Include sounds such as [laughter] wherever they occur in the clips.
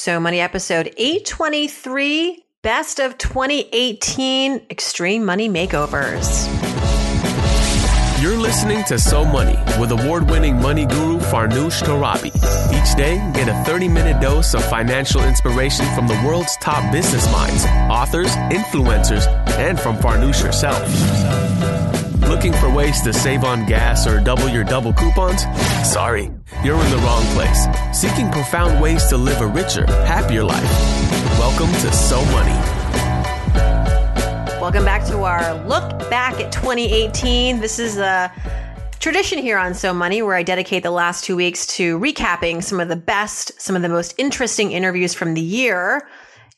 So Money episode 823, best of 2018 extreme money makeovers. You're listening to So Money with award winning money guru Farnoosh Torabi. Each day, get a 30 minute dose of financial inspiration from the world's top business minds, authors, influencers, and from Farnoosh herself. Looking for ways to save on gas or double your double coupons? Sorry, you're in the wrong place. Seeking profound ways to live a richer, happier life. Welcome to So Money. Welcome back to our look back at 2018. This is a tradition here on So Money where I dedicate the last two weeks to recapping some of the best, some of the most interesting interviews from the year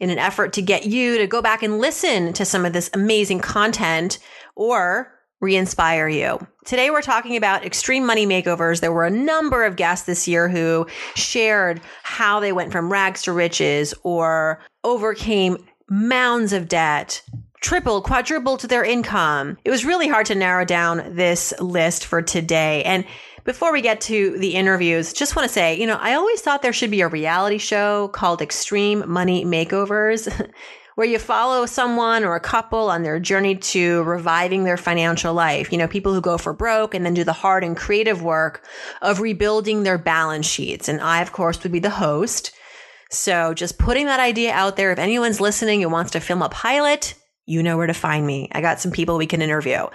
in an effort to get you to go back and listen to some of this amazing content or re inspire you. Today, we're talking about extreme money makeovers. There were a number of guests this year who shared how they went from rags to riches or overcame mounds of debt, tripled, quadrupled to their income. It was really hard to narrow down this list for today. And before we get to the interviews, just want to say, you know, I always thought there should be a reality show called Extreme Money Makeovers. [laughs] where you follow someone or a couple on their journey to reviving their financial life. You know, people who go for broke and then do the hard and creative work of rebuilding their balance sheets. And I, of course, would be the host. So just putting that idea out there. If anyone's listening and wants to film a pilot, you know where to find me. I got some people we can interview.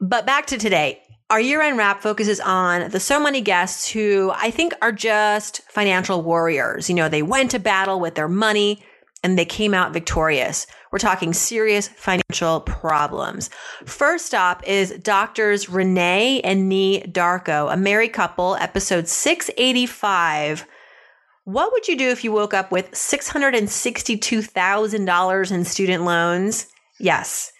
But back to today. Our year end wrap focuses on the so many guests who I think are just financial warriors. You know, they went to battle with their money, and they came out victorious. We're talking serious financial problems. First up is doctors Renee and Nii Darko, a married couple, episode 685. What would you do if you woke up with $662,000 in student loans? Yes.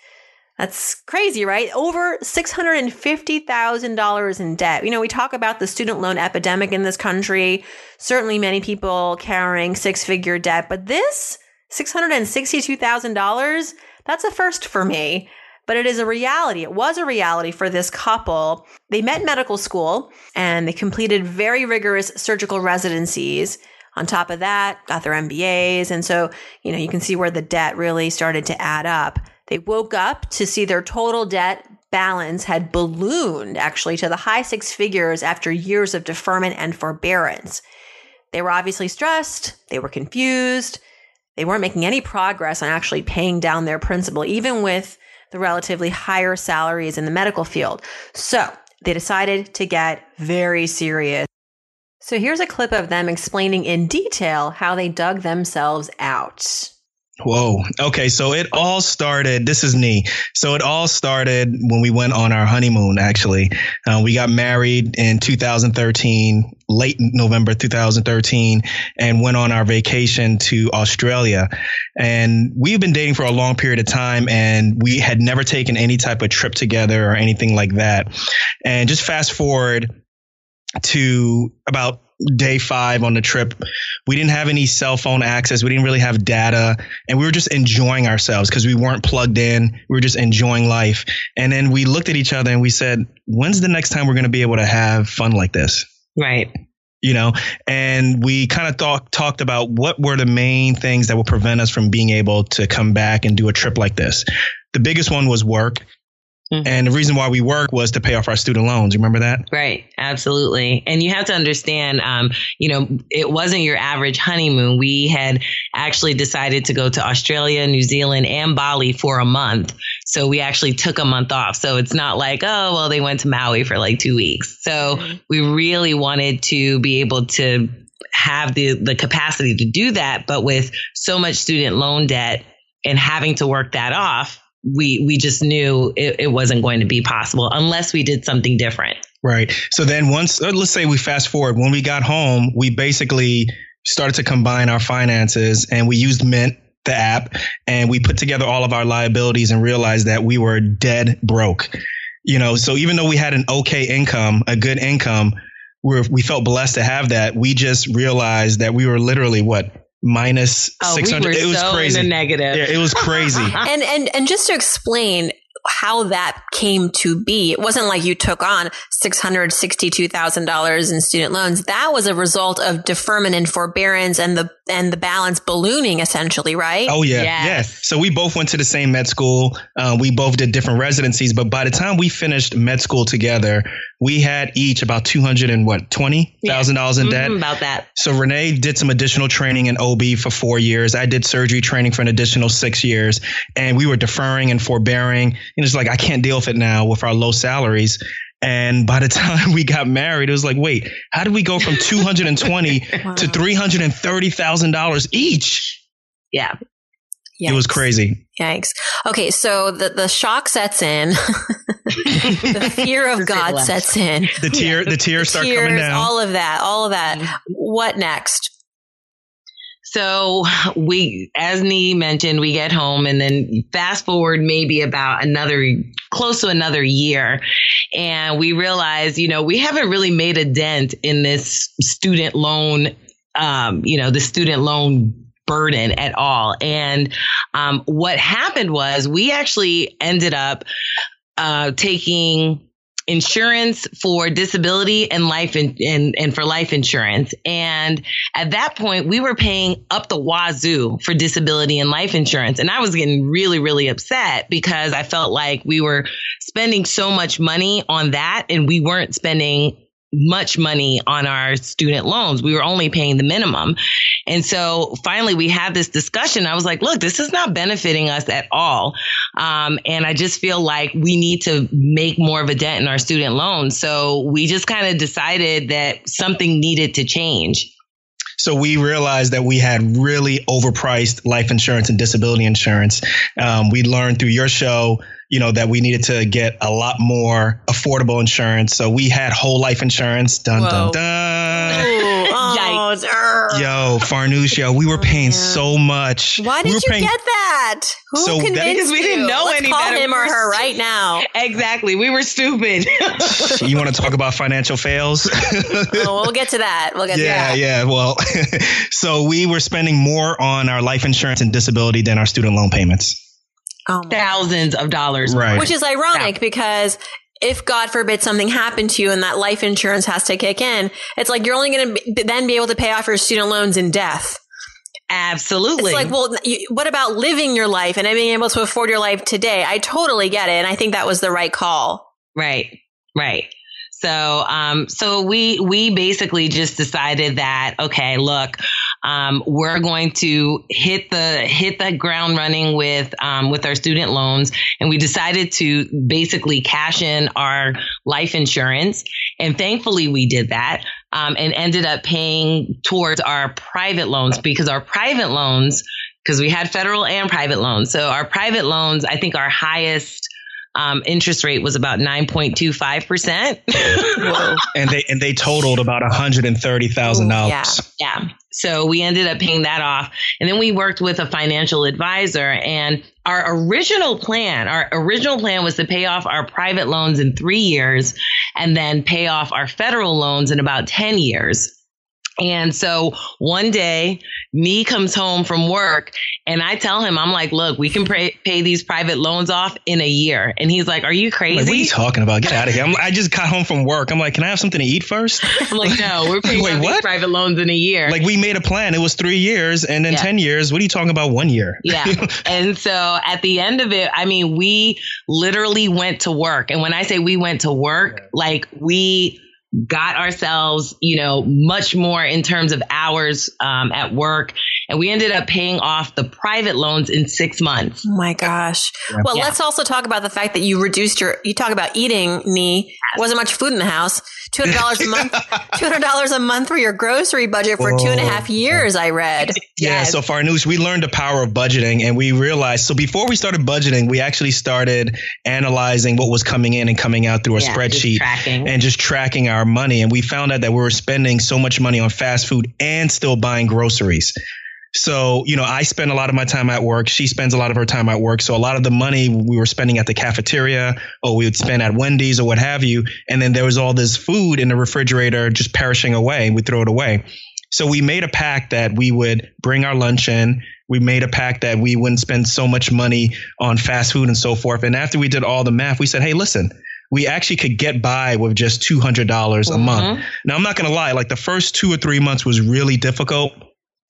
That's crazy, right? Over $650,000 in debt. You know, we talk about the student loan epidemic in this country. Certainly many people carrying six figure debt, but this $662,000, that's a first for me. But it is a reality. It was a reality for this couple. They met medical school and they completed very rigorous surgical residencies. On top of that, got their MBAs. And so, you know, you can see where the debt really started to add up. They woke up to see their total debt balance had ballooned actually to the high six figures after years of deferment and forbearance. They were obviously stressed. They were confused. They weren't making any progress on actually paying down their principal, even with the relatively higher salaries in the medical field. So they decided to get very serious. So here's a clip of them explaining in detail how they dug themselves out. Whoa. Okay. So it all started. This is me. So it all started when we went on our honeymoon, actually. Uh, we got married in 2013, late November 2013, and went on our vacation to Australia. And we've been dating for a long period of time, and we had never taken any type of trip together or anything like that. And just fast forward to about day five on the trip, we didn't have any cell phone access. We didn't really have data. And we were just enjoying ourselves because we weren't plugged in. We were just enjoying life. And then we looked at each other and we said, when's the next time we're going to be able to have fun like this? Right. You know, and we kind of thought, talked about what were the main things that would prevent us from being able to come back and do a trip like this. The biggest one was work. Mm-hmm. And the reason why we work was to pay off our student loans. You remember that? Right. Absolutely. And you have to understand, um, you know, it wasn't your average honeymoon. We had actually decided to go to Australia, New Zealand, and Bali for a month. So we actually took a month off. So it's not like, oh, well, they went to Maui for like two weeks. So mm-hmm. we really wanted to be able to have the, the capacity to do that. But with so much student loan debt and having to work that off, we we just knew it, it wasn't going to be possible unless we did something different. Right. So then once uh, let's say we fast forward when we got home, we basically started to combine our finances and we used Mint the app and we put together all of our liabilities and realized that we were dead broke. You know, so even though we had an okay income, a good income, we we felt blessed to have that. We just realized that we were literally what minus oh, 600 we it was so crazy negative yeah it was [laughs] crazy and and and just to explain how that came to be. It wasn't like you took on $662,000 in student loans. That was a result of deferment and forbearance and the, and the balance ballooning essentially, right? Oh yeah. Yes. yes. So we both went to the same med school. Uh, we both did different residencies, but by the time we finished med school together, we had each about 200 and what, $20,000 yeah. in mm-hmm, debt. About that. So Renee did some additional training in OB for four years. I did surgery training for an additional six years and we were deferring and forbearing. And it's like, I can't deal with it now with our low salaries. And by the [laughs] time we got married, it was like, wait, how did we go from [laughs] 220 wow. to $330,000 each? Yeah. Yikes. It was crazy. Yikes. Okay, so the, the shock sets in. [laughs] the fear of God sets in. The tear the tears the start tears, coming down. All of that. All of that. Mm-hmm. What next? So we, as Nii mentioned, we get home and then fast forward maybe about another, close to another year. And we realize, you know, we haven't really made a dent in this student loan, um, you know, the student loan burden at all. And um, what happened was we actually ended up uh, taking insurance for disability and life in, and, and for life insurance. And at that point, we were paying up the wazoo for disability and life insurance. And I was getting really, really upset because I felt like we were spending so much money on that and we weren't spending much money on our student loans. We were only paying the minimum. And so finally we had this discussion. I was like, look, this is not benefiting us at all. Um, and I just feel like we need to make more of a dent in our student loans. So we just kind of decided that something needed to change. So we realized that we had really overpriced life insurance and disability insurance. Um, we learned through your show you know, that we needed to get a lot more affordable insurance. So we had whole life insurance. Dun, Whoa. dun, dun. Ooh, oh, yo, Farnoosh, yo, we were paying so much. Why did we you paying, get that? Who so convinced that, because we didn't know Let's any call better. him or her right now. [laughs] Exactly. We were stupid. [laughs] you want to talk about financial fails? [laughs] oh, we'll get to that. We'll get yeah, to that. Yeah, Well, so we were spending more on our life insurance and disability than our student loan payments. Oh thousands of dollars. Right. Which is ironic yeah. because if God forbid something happened to you and that life insurance has to kick in, it's like you're only going to then be able to pay off your student loans in death. Absolutely. It's like, well, you, what about living your life and being able to afford your life today? I totally get it. And I think that was the right call. Right. Right. So, um, so we, we basically just decided that, okay, look, um, we're going to hit the, hit the ground running with, um, with our student loans. And we decided to basically cash in our life insurance. And thankfully we did that. Um, and ended up paying towards our private loans because our private loans, because we had federal and private loans. So our private loans, I think our highest um, interest rate was about 9.25 percent. [laughs] and they and they totaled about 130 thousand dollars. Yeah, yeah. So we ended up paying that off, and then we worked with a financial advisor. And our original plan, our original plan was to pay off our private loans in three years, and then pay off our federal loans in about 10 years. And so one day, Nii comes home from work and I tell him, I'm like, look, we can pay, pay these private loans off in a year. And he's like, are you crazy? Like, what are you talking about? Get out of here. I'm, i just got home from work. I'm like, can I have something to eat first? [laughs] I'm like, no, we're paying [laughs] Wait, what? private loans in a year. Like we made a plan. It was three years and then yeah. 10 years. What are you talking about? One year. Yeah. [laughs] and so at the end of it, I mean, we literally went to work. And when I say we went to work, like we got ourselves, you know, much more in terms of hours um, at work. And we ended up paying off the private loans in six months. Oh my gosh. Yeah. Well, yeah. let's also talk about the fact that you reduced your, you talk about eating, Nii. Wasn't much food in the house. $200 a month, [laughs] $200 a month for your grocery budget for two and a oh. half years, I read. [laughs] Yeah. Yes. So news. we learned the power of budgeting and we realized, so before we started budgeting, we actually started analyzing what was coming in and coming out through a yeah, spreadsheet just and just tracking our money. And we found out that we were spending so much money on fast food and still buying groceries. So, you know, I spend a lot of my time at work. She spends a lot of her time at work. So a lot of the money we were spending at the cafeteria or we would spend at Wendy's or what have you. And then there was all this food in the refrigerator just perishing away. We throw it away. So we made a pact that we would bring our lunch in. We made a pact that we wouldn't spend so much money on fast food and so forth. And after we did all the math, we said, hey, listen, we actually could get by with just $200 a mm-hmm. month. Now, I'm not going to lie, like the first two or three months was really difficult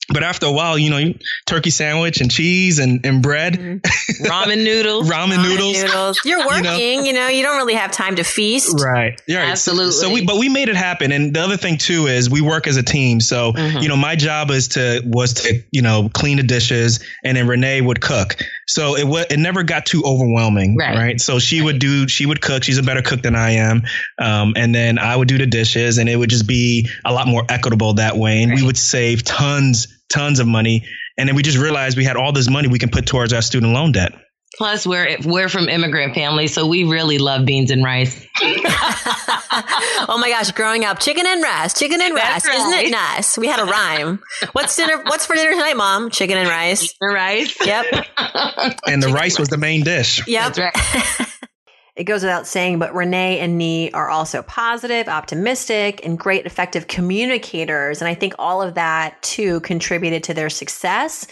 but after a while, you know, turkey sandwich and cheese and, and bread, mm-hmm. ramen noodles, [laughs] ramen, ramen noodles. noodles. You're working, you know? you know, you don't really have time to feast. Right. Yeah. Absolutely. So, so, we, but we made it happen. And the other thing too is we work as a team. So, mm-hmm. you know, my job is to, was to, you know, clean the dishes and then Renee would cook. So it was, it never got too overwhelming. Right. right? So she right. would do, she would cook. She's a better cook than I am. Um, and then I would do the dishes and it would just be a lot more equitable that way. And right. we would save tons tons of money. And then we just realized we had all this money we can put towards our student loan debt. Plus, we're we're from immigrant families, so we really love beans and rice. [laughs] oh my gosh, growing up, chicken and rice, chicken and rice, right. isn't it nice? We had a rhyme. What's dinner? What's for dinner tonight, Mom? Chicken and rice. Chicken and rice. Yep. [laughs] and the rice was the main dish. Yep. That's right. [laughs] It goes without saying, but Renee and Nii are also positive, optimistic, and great effective communicators. And I think all of that too contributed to their success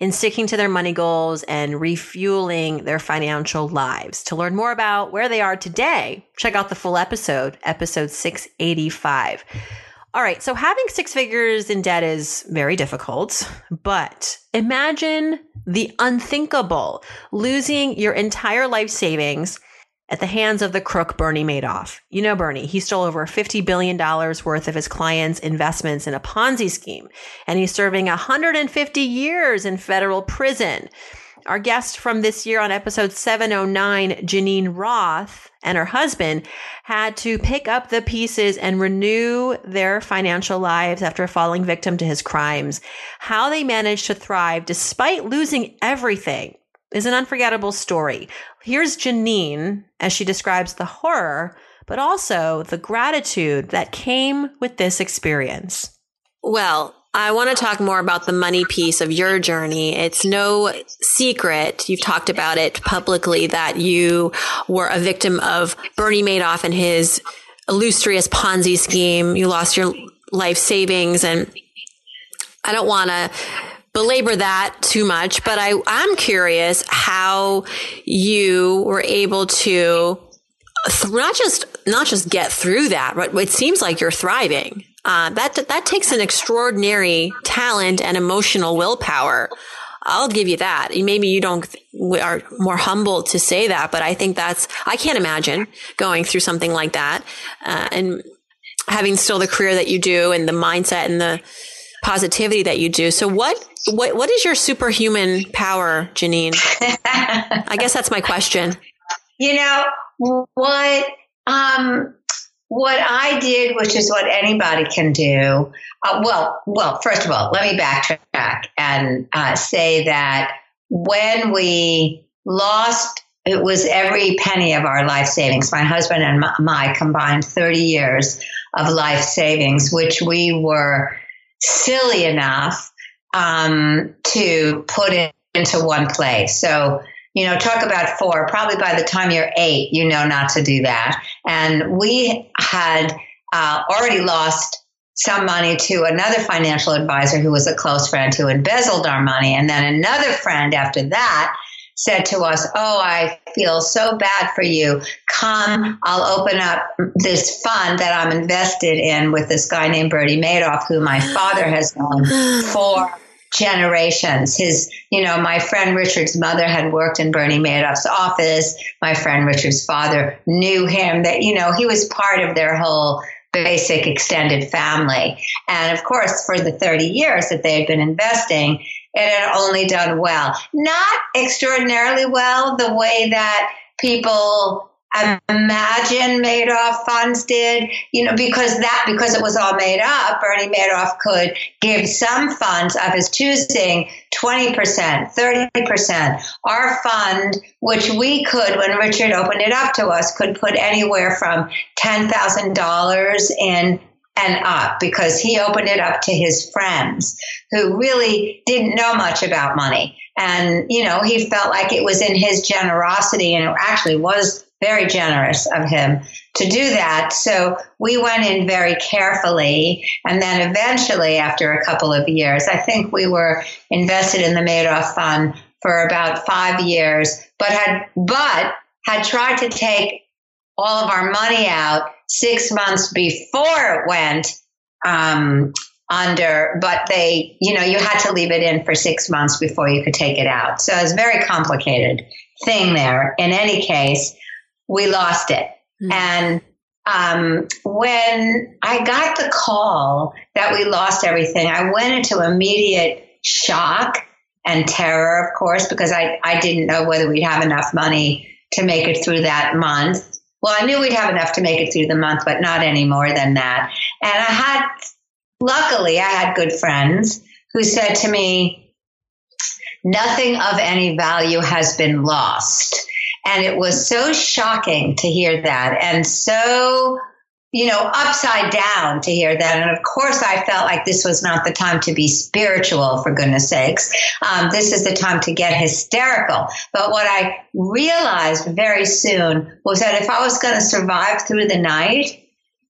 in sticking to their money goals and refueling their financial lives. To learn more about where they are today, check out the full episode, episode 685. All right, so having six figures in debt is very difficult, but imagine the unthinkable losing your entire life savings at the hands of the crook Bernie Madoff. You know Bernie, he stole over $50 billion worth of his clients' investments in a Ponzi scheme, and he's serving 150 years in federal prison. Our guest from this year on episode 709, Geneen Roth, and her husband had to pick up the pieces and renew their financial lives after falling victim to his crimes. How they managed to thrive despite losing everything is an unforgettable story. Here's Geneen as she describes the horror, but also the gratitude that came with this experience. Well, I want to talk more about the money piece of your journey. It's no secret. You've talked about it publicly that you were a victim of Bernie Madoff and his illustrious Ponzi scheme. You lost your life savings and I don't want to belabor that too much, but I, I'm curious how you were able to th- not just not just get through that, but it seems like you're thriving. Uh, that that takes an extraordinary talent and emotional willpower. I'll give you that. Maybe you don't are more humble to say that, but I think that's I can't imagine going through something like that uh, and having still the career that you do and the mindset and the positivity that you do. So what what what is your superhuman power, Geneen? I guess that's my question. [laughs] You know what um what I did, which is what anybody can do. Uh, well, well, first of all, let me backtrack and uh, say that when we lost, it was every penny of our life savings. My husband and my, my combined 30 years of life savings, which we were silly enough um, to put it into one place. So, you know, talk about four. Probably by the time you're eight, you know not to do that. And we had uh, already lost some money to another financial advisor who was a close friend who embezzled our money. And then another friend after that said to us, Oh, I feel so bad for you. Come, I'll open up this fund that I'm invested in with this guy named Bernie Madoff, who my father has known for generations. His, you know, my friend Richard's mother had worked in Bernie Madoff's office. My friend Richard's father knew him that, you know, he was part of their whole basic extended family. And of course, for the 30 years that they had been investing, it had only done well. Not extraordinarily well the way that people imagine Madoff funds did, you know, because that, because it was all made up, Bernie Madoff could give some funds of his choosing 20%, 30%. Our fund, which we could, when Richard opened it up to us, could put anywhere from $10,000 in and up because he opened it up to his friends who really didn't know much about money. And, you know, he felt like it was in his generosity and it actually was very generous of him to do that. So we went in very carefully. And then eventually, after a couple of years, I think we were invested in the Madoff Fund for about five years, but had, but had tried to take all of our money out six months before it went um, under, but they, you know, you had to leave it in for six months before you could take it out. So it's a very complicated thing there. In any case, we lost it. Mm-hmm. And um, when I got the call that we lost everything, I went into immediate shock and terror, of course, because I, I didn't know whether we'd have enough money to make it through that month. Well, I knew we'd have enough to make it through the month, but not any more than that. And I had, luckily, I had good friends who said to me, nothing of any value has been lost. And it was so shocking to hear that and so, you know, upside down to hear that. And of course, I felt like this was not the time to be spiritual, for goodness sakes. Um, this is the time to get hysterical. But what I realized very soon was that if I was going to survive through the night,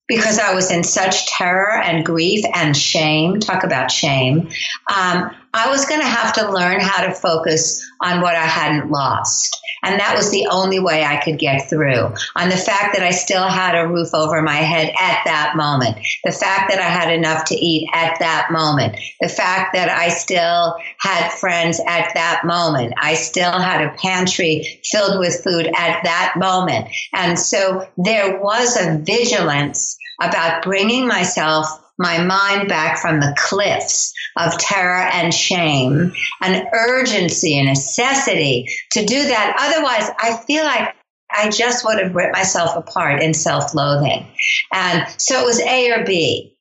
because I was in such terror and grief and shame. Talk about shame. Um, I was going to have to learn how to focus on what I hadn't lost. And that was the only way I could get through on the fact that I still had a roof over my head at that moment, the fact that I had enough to eat at that moment, the fact that I still had friends at that moment, I still had a pantry filled with food at that moment. And so there was a vigilance about bringing myself my mind back from the cliffs of terror and shame, an urgency, a necessity to do that. Otherwise, I feel like I just would have ripped myself apart in self loathing. And so it was A or B.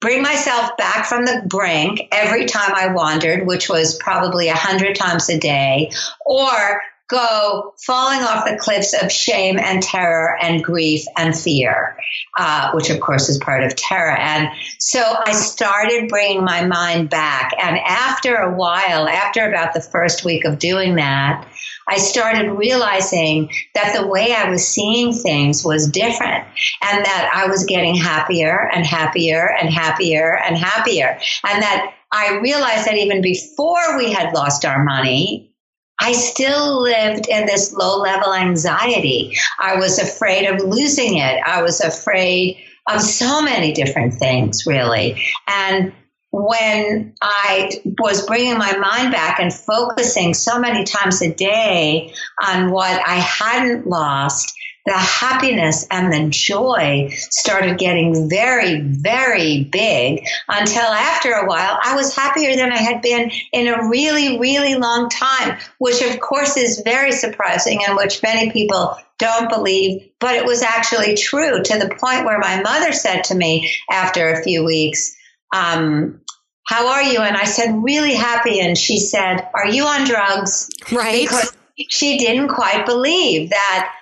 Bring myself back from the brink every time I wandered, which was probably a hundred times a day, or go falling off the cliffs of shame and terror and grief and fear, uh, which of course is part of terror. And so I started bringing my mind back. And after a while, after about the first week of doing that, I started realizing that the way I was seeing things was different and that I was getting happier and happier and happier and happier. And that I realized that even before we had lost our money, I still lived in this low level anxiety. I was afraid of losing it. I was afraid of so many different things, really. And when I was bringing my mind back and focusing so many times a day on what I hadn't lost, the happiness and the joy started getting very, very big until after a while I was happier than I had been in a really, really long time, which of course is very surprising and which many people don't believe, but it was actually true to the point where my mother said to me after a few weeks, um, how are you? And I said, really happy. And she said, are you on drugs? Right. Because she didn't quite believe that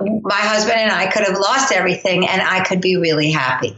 my husband and I could have lost everything and I could be really happy.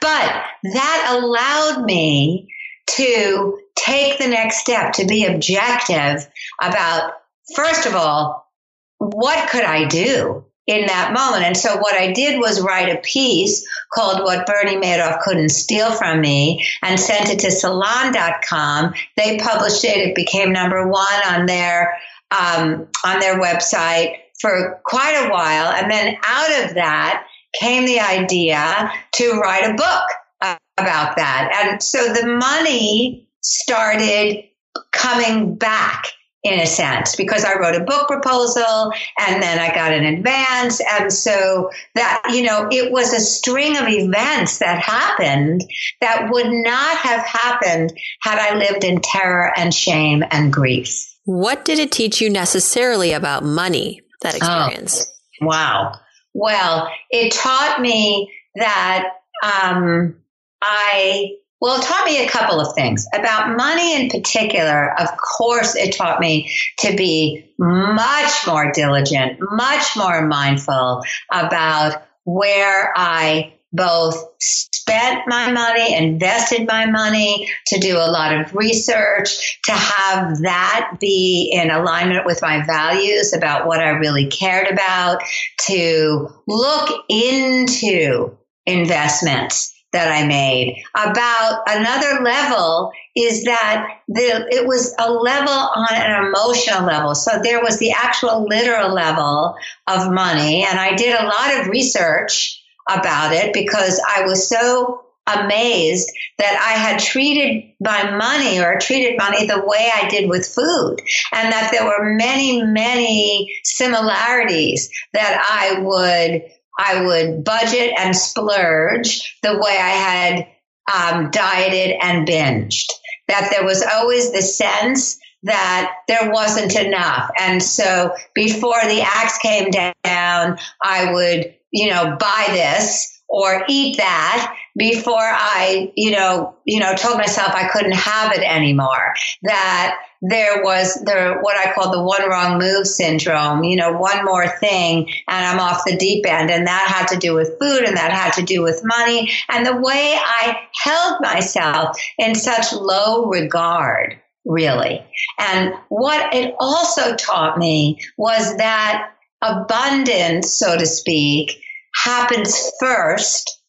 But that allowed me to take the next step to be objective about, first of all, what could I do in that moment? And so what I did was write a piece called What Bernie Madoff Couldn't Steal From Me and sent it to salon.com. They published it. It became number one on their, um, on their website for quite a while. And then out of that came the idea to write a book about that. And so the money started coming back in a sense because I wrote a book proposal and then I got an advance. And so that, you know, it was a string of events that happened that would not have happened had I lived in terror and shame and grief. What did it teach you necessarily about money? That oh, experience? Oh, wow. Well, it taught me that um, I, well, it taught me a couple of things. About money in particular, of course, it taught me to be much more diligent, much more mindful about where I both spent my money, invested my money to do a lot of research, to have that be in alignment with my values about what I really cared about, to look into investments that I made. About another level is that the, it was a level on an emotional level. So there was the actual literal level of money. And I did a lot of research about it because I was so amazed that I had treated my money or treated money the way I did with food and that there were many, many similarities that I would I would budget and splurge the way I had um, dieted and binged. That there was always the sense that there wasn't enough. And so before the axe came down, I would, you know, buy this or eat that before I, you know, you know, told myself I couldn't have it anymore. That there was the what I call the one wrong move syndrome. You know, one more thing and I'm off the deep end, and that had to do with food, and that had to do with money, and the way I held myself in such low regard. Really. And what it also taught me was that abundance, so to speak, happens first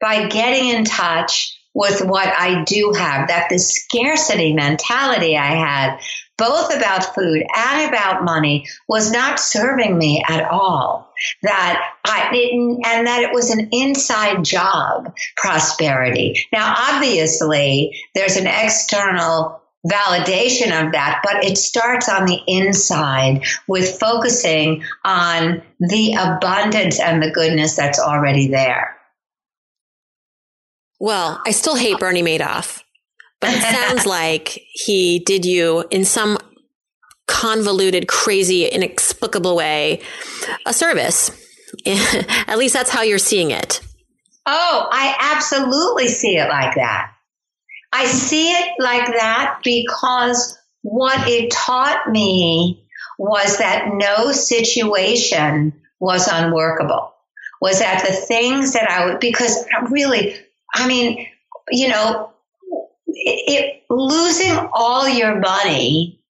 by getting in touch with what I do have, that the scarcity mentality I had, both about food and about money, was not serving me at all. That I didn't, and that it was an inside job prosperity. Now, obviously, there's an external validation of that, but it starts on the inside with focusing on the abundance and the goodness that's already there. Well, I still hate Bernie Madoff, but it sounds [laughs] like he did you in some convoluted, crazy, inexplicable way a service. [laughs] At least that's how you're seeing it. Oh, I absolutely see it like that. I see it like that because what it taught me was that no situation was unworkable. Was that the things that I would, because really, I mean, you know, it, it, losing all your money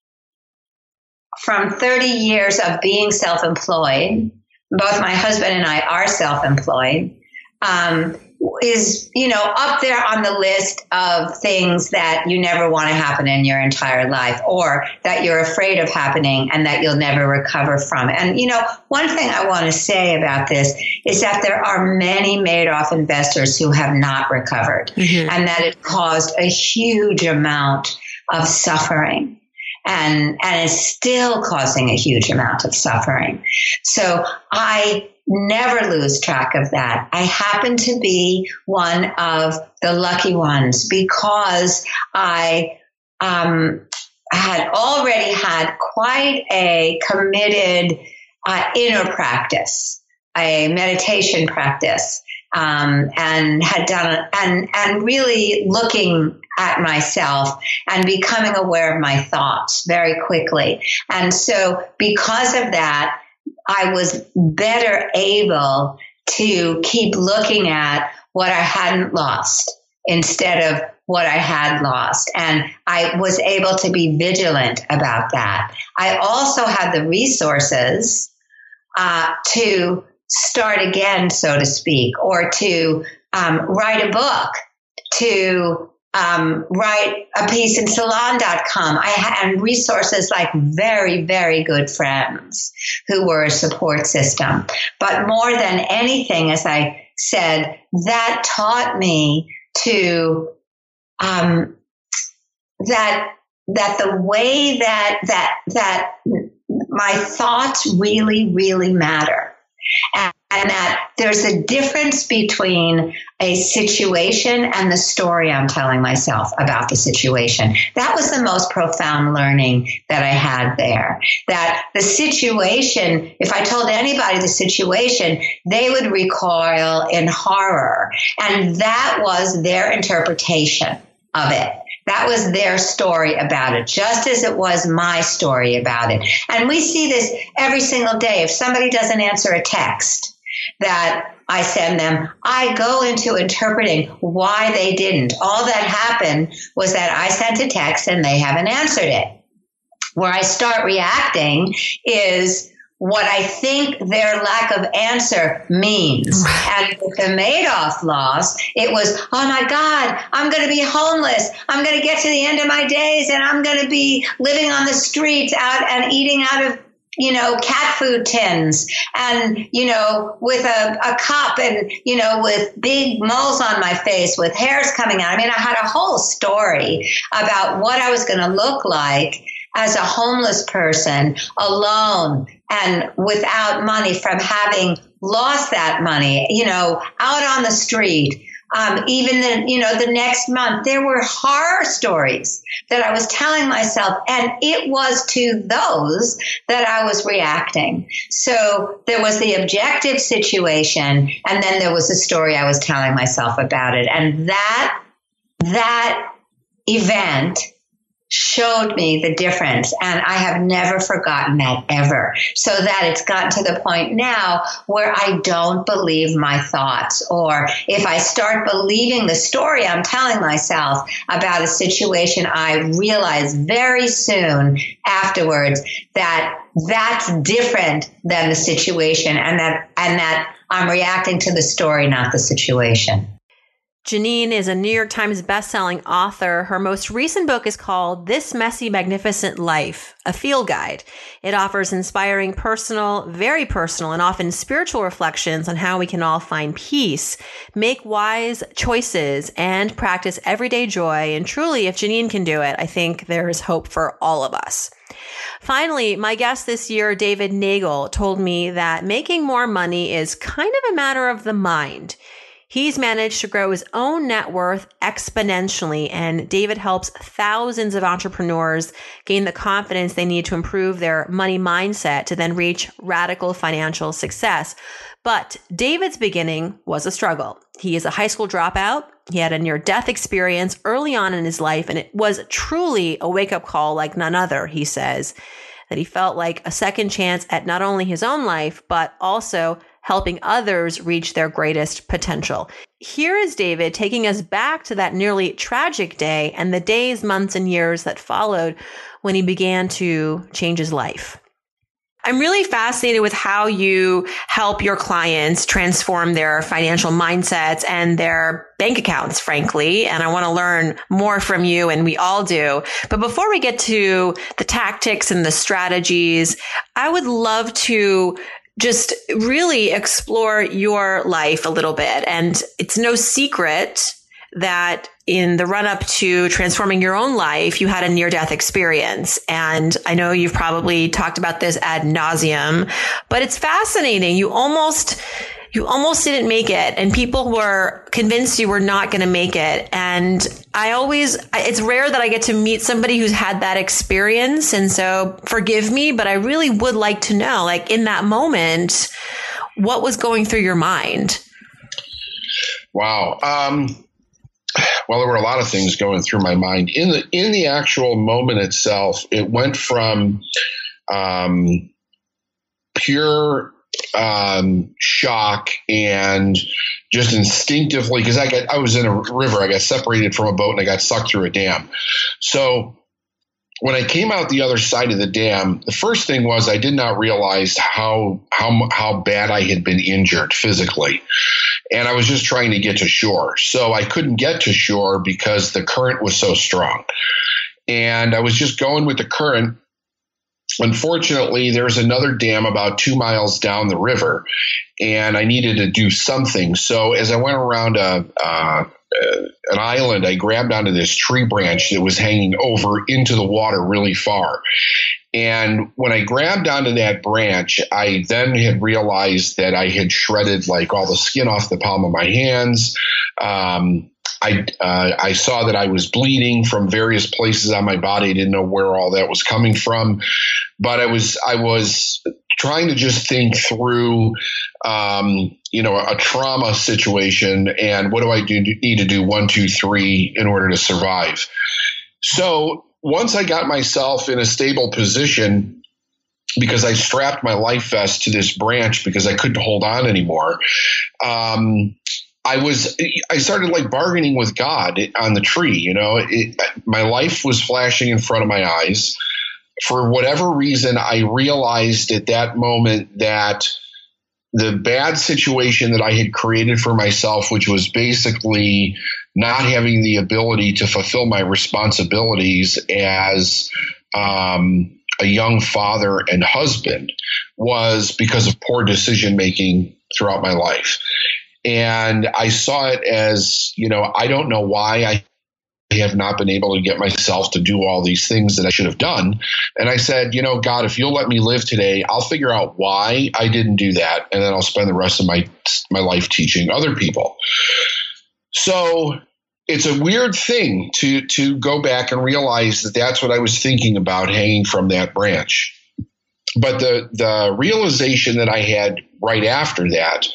from 30 years of being self employed, both my husband and I are self employed, um, is, you know, up there on the list of things that you never want to happen in your entire life or that you're afraid of happening and that you'll never recover from. And, you know, one thing I want to say about this is that there are many Madoff investors who have not recovered mm-hmm. and that it caused a huge amount of suffering and and is still causing a huge amount of suffering. So I never lose track of that. I happen to be one of the lucky ones because I um, had already had quite a committed uh, inner practice, a meditation practice, um, and had done and and really looking at myself and becoming aware of my thoughts very quickly. And so, because of that, I was better able to keep looking at what I hadn't lost instead of what I had lost. And I was able to be vigilant about that. I also had the resources uh, to start again, so to speak, or to um, write a book, to um, write a piece in salon.com. I had resources like very, very good friends who were a support system. But more than anything, as I said, that taught me to um, that that the way that that that my thoughts really, really matter. And and that there's a difference between a situation and the story I'm telling myself about the situation. That was the most profound learning that I had there. That the situation, if I told anybody the situation, they would recoil in horror. And that was their interpretation of it. That was their story about it, just as it was my story about it. And we see this every single day. If somebody doesn't answer a text, that I send them, I go into interpreting why they didn't. All that happened was that I sent a text and they haven't answered it. Where I start reacting is what I think their lack of answer means. And with the Madoff loss, it was, oh my God, I'm going to be homeless. I'm going to get to the end of my days and I'm going to be living on the streets out and eating out of you know, cat food tins and, you know, with a, a cup and, you know, with big moles on my face with hairs coming out. I mean, I had a whole story about what I was going to look like as a homeless person alone and without money from having lost that money, you know, out on the street um, even the, you know, the next month, there were horror stories that I was telling myself, and it was to those that I was reacting. So there was the objective situation, and then there was the story I was telling myself about it, and that that event showed me the difference. And I have never forgotten that ever. So that it's gotten to the point now where I don't believe my thoughts. Or if I start believing the story I'm telling myself about a situation, I realize very soon afterwards that that's different than the situation and that, and that I'm reacting to the story, not the situation. Geneen is a New York Times bestselling author. Her most recent book is called This Messy Magnificent Life, a field guide. It offers inspiring personal, very personal, and often spiritual reflections on how we can all find peace, make wise choices, and practice everyday joy. And truly, if Geneen can do it, I think there is hope for all of us. Finally, my guest this year, David Nagel, told me that making more money is kind of a matter of the mind. He's managed to grow his own net worth exponentially, and David helps thousands of entrepreneurs gain the confidence they need to improve their money mindset to then reach radical financial success. But David's beginning was a struggle. He is a high school dropout. He had a near death experience early on in his life, and it was truly a wake up call like none other, he says, that he felt like a second chance at not only his own life, but also helping others reach their greatest potential. Here is David taking us back to that nearly tragic day and the days, months, and years that followed when he began to change his life. I'm really fascinated with how you help your clients transform their financial mindsets and their bank accounts, frankly. And I want to learn more from you, and we all do. But before we get to the tactics and the strategies, I would love to just really explore your life a little bit. And it's no secret that in the run up to transforming your own life, you had a near death experience. And I know you've probably talked about this ad nauseum, but it's fascinating. You almost, you almost didn't make it and people were convinced you were not going to make it. And I always, it's rare that I get to meet somebody who's had that experience. And so forgive me, but I really would like to know, like in that moment, what was going through your mind? Wow. Um, well, there were a lot of things going through my mind in the in the actual moment itself. It went from um, pure um, shock and just instinctively because I got I was in a river, I got separated from a boat and I got sucked through a dam. So when I came out the other side of the dam, the first thing was I did not realize how how how bad I had been injured physically, and I was just trying to get to shore. So I couldn't get to shore because the current was so strong, and I was just going with the current Unfortunately, there's another dam about two miles down the river, and I needed to do something. So as I went around a, uh, an island, I grabbed onto this tree branch that was hanging over into the water really far. And when I grabbed onto that branch, I then had realized that I had shredded like all the skin off the palm of my hands. Um, I uh, I saw that I was bleeding from various places on my body. I didn't know where all that was coming from, but I was I was trying to just think through, um, you know, a trauma situation and what do I do need to do one two three in order to survive. So once I got myself in a stable position, because I strapped my life vest to this branch because I couldn't hold on anymore. Um, I was I started like bargaining with God on the tree. You know, it, my life was flashing in front of my eyes. For whatever reason, I realized at that moment that the bad situation that I had created for myself, which was basically not having the ability to fulfill my responsibilities as um, a young father and husband, was because of poor decision making throughout my life. And I saw it as, you know, I don't know why I have not been able to get myself to do all these things that I should have done. And I said, you know, God, if you'll let me live today, I'll figure out why I didn't do that. And then I'll spend the rest of my, my life teaching other people. So it's a weird thing to, to go back and realize that that's what I was thinking about hanging from that branch. But the, the realization that I had right after that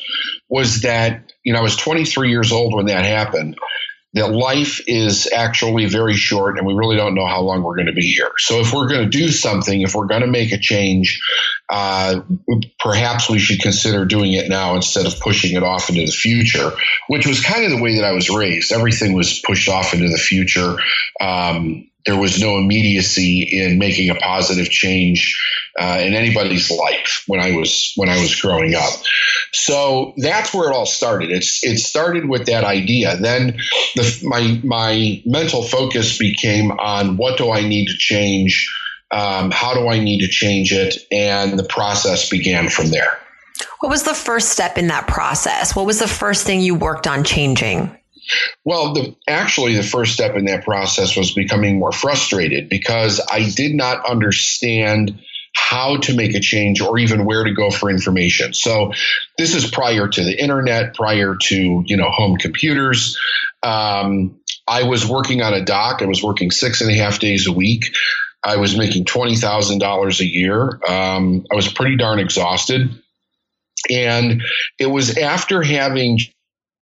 was that, you know, I was 23 years old when that happened that life is actually very short and we really don't know how long we're going to be here. So if we're going to do something, if we're going to make a change, uh, perhaps we should consider doing it now instead of pushing it off into the future, which was kind of the way that I was raised. Everything was pushed off into the future. Um, there was no immediacy in making a positive change uh, in anybody's life when I was when I was growing up. So that's where it all started. It's it started with that idea. Then the, my my mental focus became on what do I need to change, um, how do I need to change it, and the process began from there. What was the first step in that process? What was the first thing you worked on changing? Well, the, actually, the first step in that process was becoming more frustrated because I did not understand how to make a change or even where to go for information. So this is prior to the internet, prior to you know home computers. Um, I was working on a dock. I was working six and a half days a week. I was making twenty thousand dollars a year. Um, I was pretty darn exhausted, and it was after having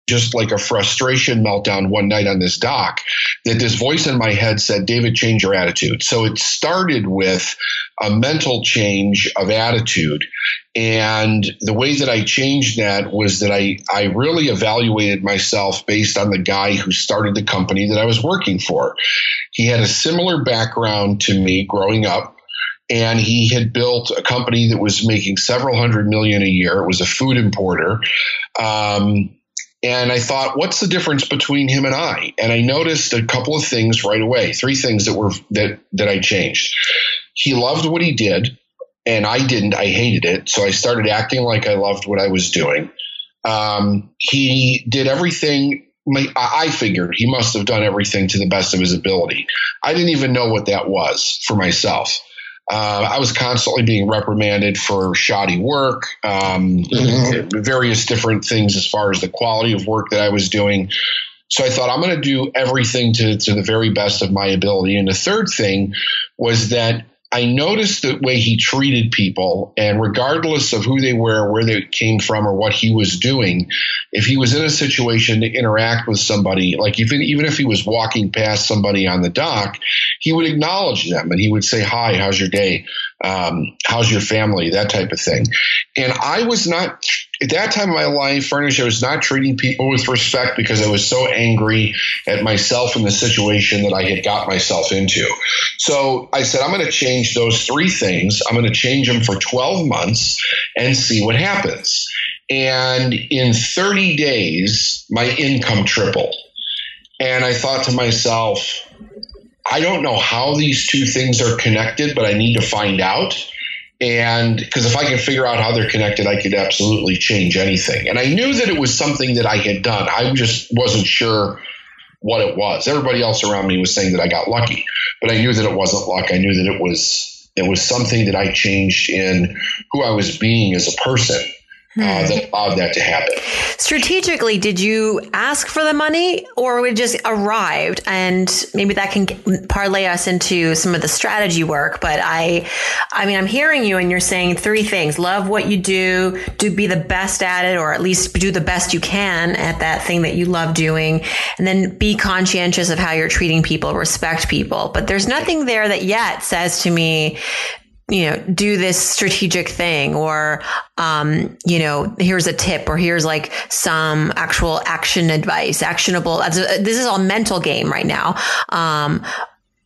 just like a frustration meltdown one night on this dock that this voice in my head said, David, change your attitude. So it started with a mental change of attitude. And the way that I changed that was that I, I really evaluated myself based on the guy who started the company that I was working for. He had a similar background to me growing up and he had built a company that was making several hundred million a year. It was a food importer. Um, and I thought, what's the difference between him and I? And I noticed a couple of things right away, three things that were that that I changed. He loved what he did, and I didn't. I hated it. So I started acting like I loved what I was doing. Um, he did everything. I figured he must have done everything to the best of his ability. I didn't even know what that was for myself. Uh, I was constantly being reprimanded for shoddy work, um, mm-hmm. various different things as far as the quality of work that I was doing. So I thought I'm going to do everything to, to the very best of my ability. And the third thing was that I noticed the way he treated people, and regardless of who they were, where they came from, or what he was doing, if he was in a situation to interact with somebody, like even even if he was walking past somebody on the dock, he would acknowledge them and he would say, "Hi, how's your day? Um, how's your family?" That type of thing. And I was not at that time of my life, Farnoosh, I was not treating people with respect because I was so angry at myself and the situation that I had got myself into. So I said, I'm going to change those three things. I'm going to change them for 12 months and see what happens. And in 30 days, my income tripled. And I thought to myself, I don't know how these two things are connected, but I need to find out and because if I can figure out how they're connected, I could absolutely change anything. And I knew that it was something that I had done. I just wasn't sure what it was. Everybody else around me was saying that I got lucky, but I knew that it wasn't luck. I knew that it was it was something that I changed in who I was being as a person uh, hmm. that allowed that to happen. Strategically, did you ask for the money or it just arrived? And maybe that can parlay us into some of the strategy work. But I, I mean, I'm hearing you and you're saying three things. Love what you do, do be the best at it, or at least do the best you can at that thing that you love doing. And then be conscientious of how you're treating people, respect people. But there's nothing there that yet says to me, you know, do this strategic thing or, um, you know, here's a tip or here's like some actual action advice, actionable. This is all mental game right now. Um,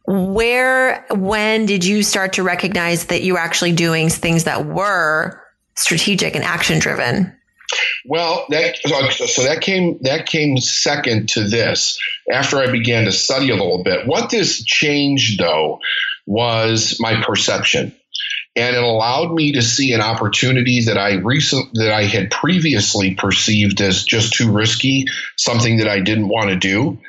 where, when did you start to recognize that you were actually doing things that were strategic and action driven? Well, that so that came that came second to this after I began to study a little bit. What this changed though was my perception and it allowed me to see an opportunity that I recent that I had previously perceived as just too risky, something that I didn't want to do.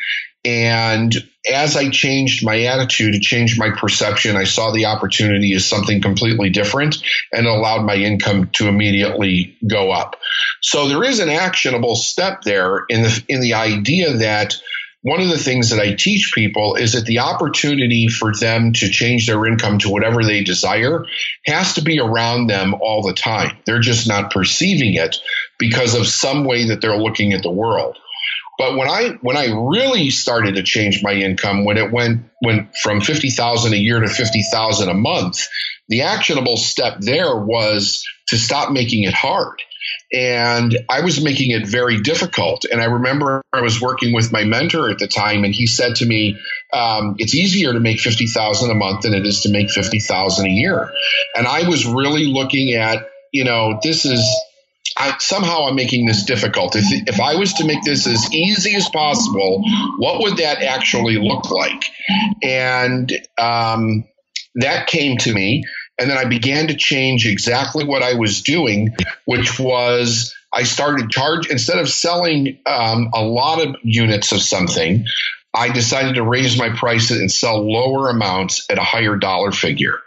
And as I changed my attitude, it changed my perception. I saw the opportunity as something completely different and it allowed my income to immediately go up. So there is an actionable step there in the in the idea that one of the things that I teach people is that the opportunity for them to change their income to whatever they desire has to be around them all the time. They're just not perceiving it because of some way that they're looking at the world. But when I when I really started to change my income, when it went went from fifty thousand a year to fifty thousand a month, the actionable step there was to stop making it hard and I was making it very difficult. And I remember I was working with my mentor at the time, and he said to me, um, "It's easier to make fifty thousand a month than it is to make fifty thousand a year." And I was really looking at, you know, this is. I, somehow I'm making this difficult. If, if I was to make this as easy as possible, what would that actually look like? And um, that came to me. And then I began to change exactly what I was doing, which was I started charge instead of selling um, a lot of units of something. I decided to raise my prices and sell lower amounts at a higher dollar figure.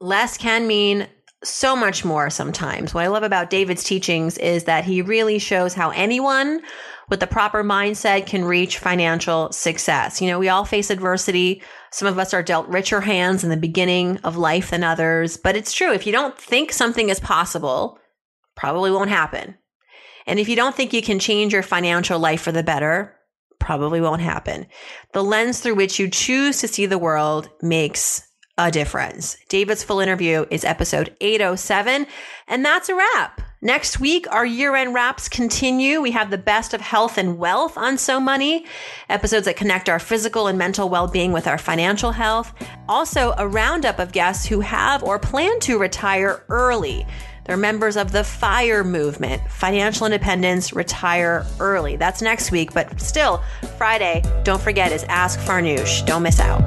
Less can mean so much more sometimes. What I love about David's teachings is that he really shows how anyone with the proper mindset can reach financial success. You know, we all face adversity. Some of us are dealt richer hands in the beginning of life than others, but it's true. If you don't think something is possible, probably won't happen. And if you don't think you can change your financial life for the better, probably won't happen. The lens through which you choose to see the world makes a difference. David's full interview is episode 807, and that's a wrap. Next week, our year end wraps continue. We have the best of health and wealth on So Money, episodes that connect our physical and mental well being with our financial health. Also, a roundup of guests who have or plan to retire early. They're members of the FIRE movement, Financial Independence Retire Early. That's next week, but still, Friday, don't forget, is Ask Farnoosh. Don't miss out.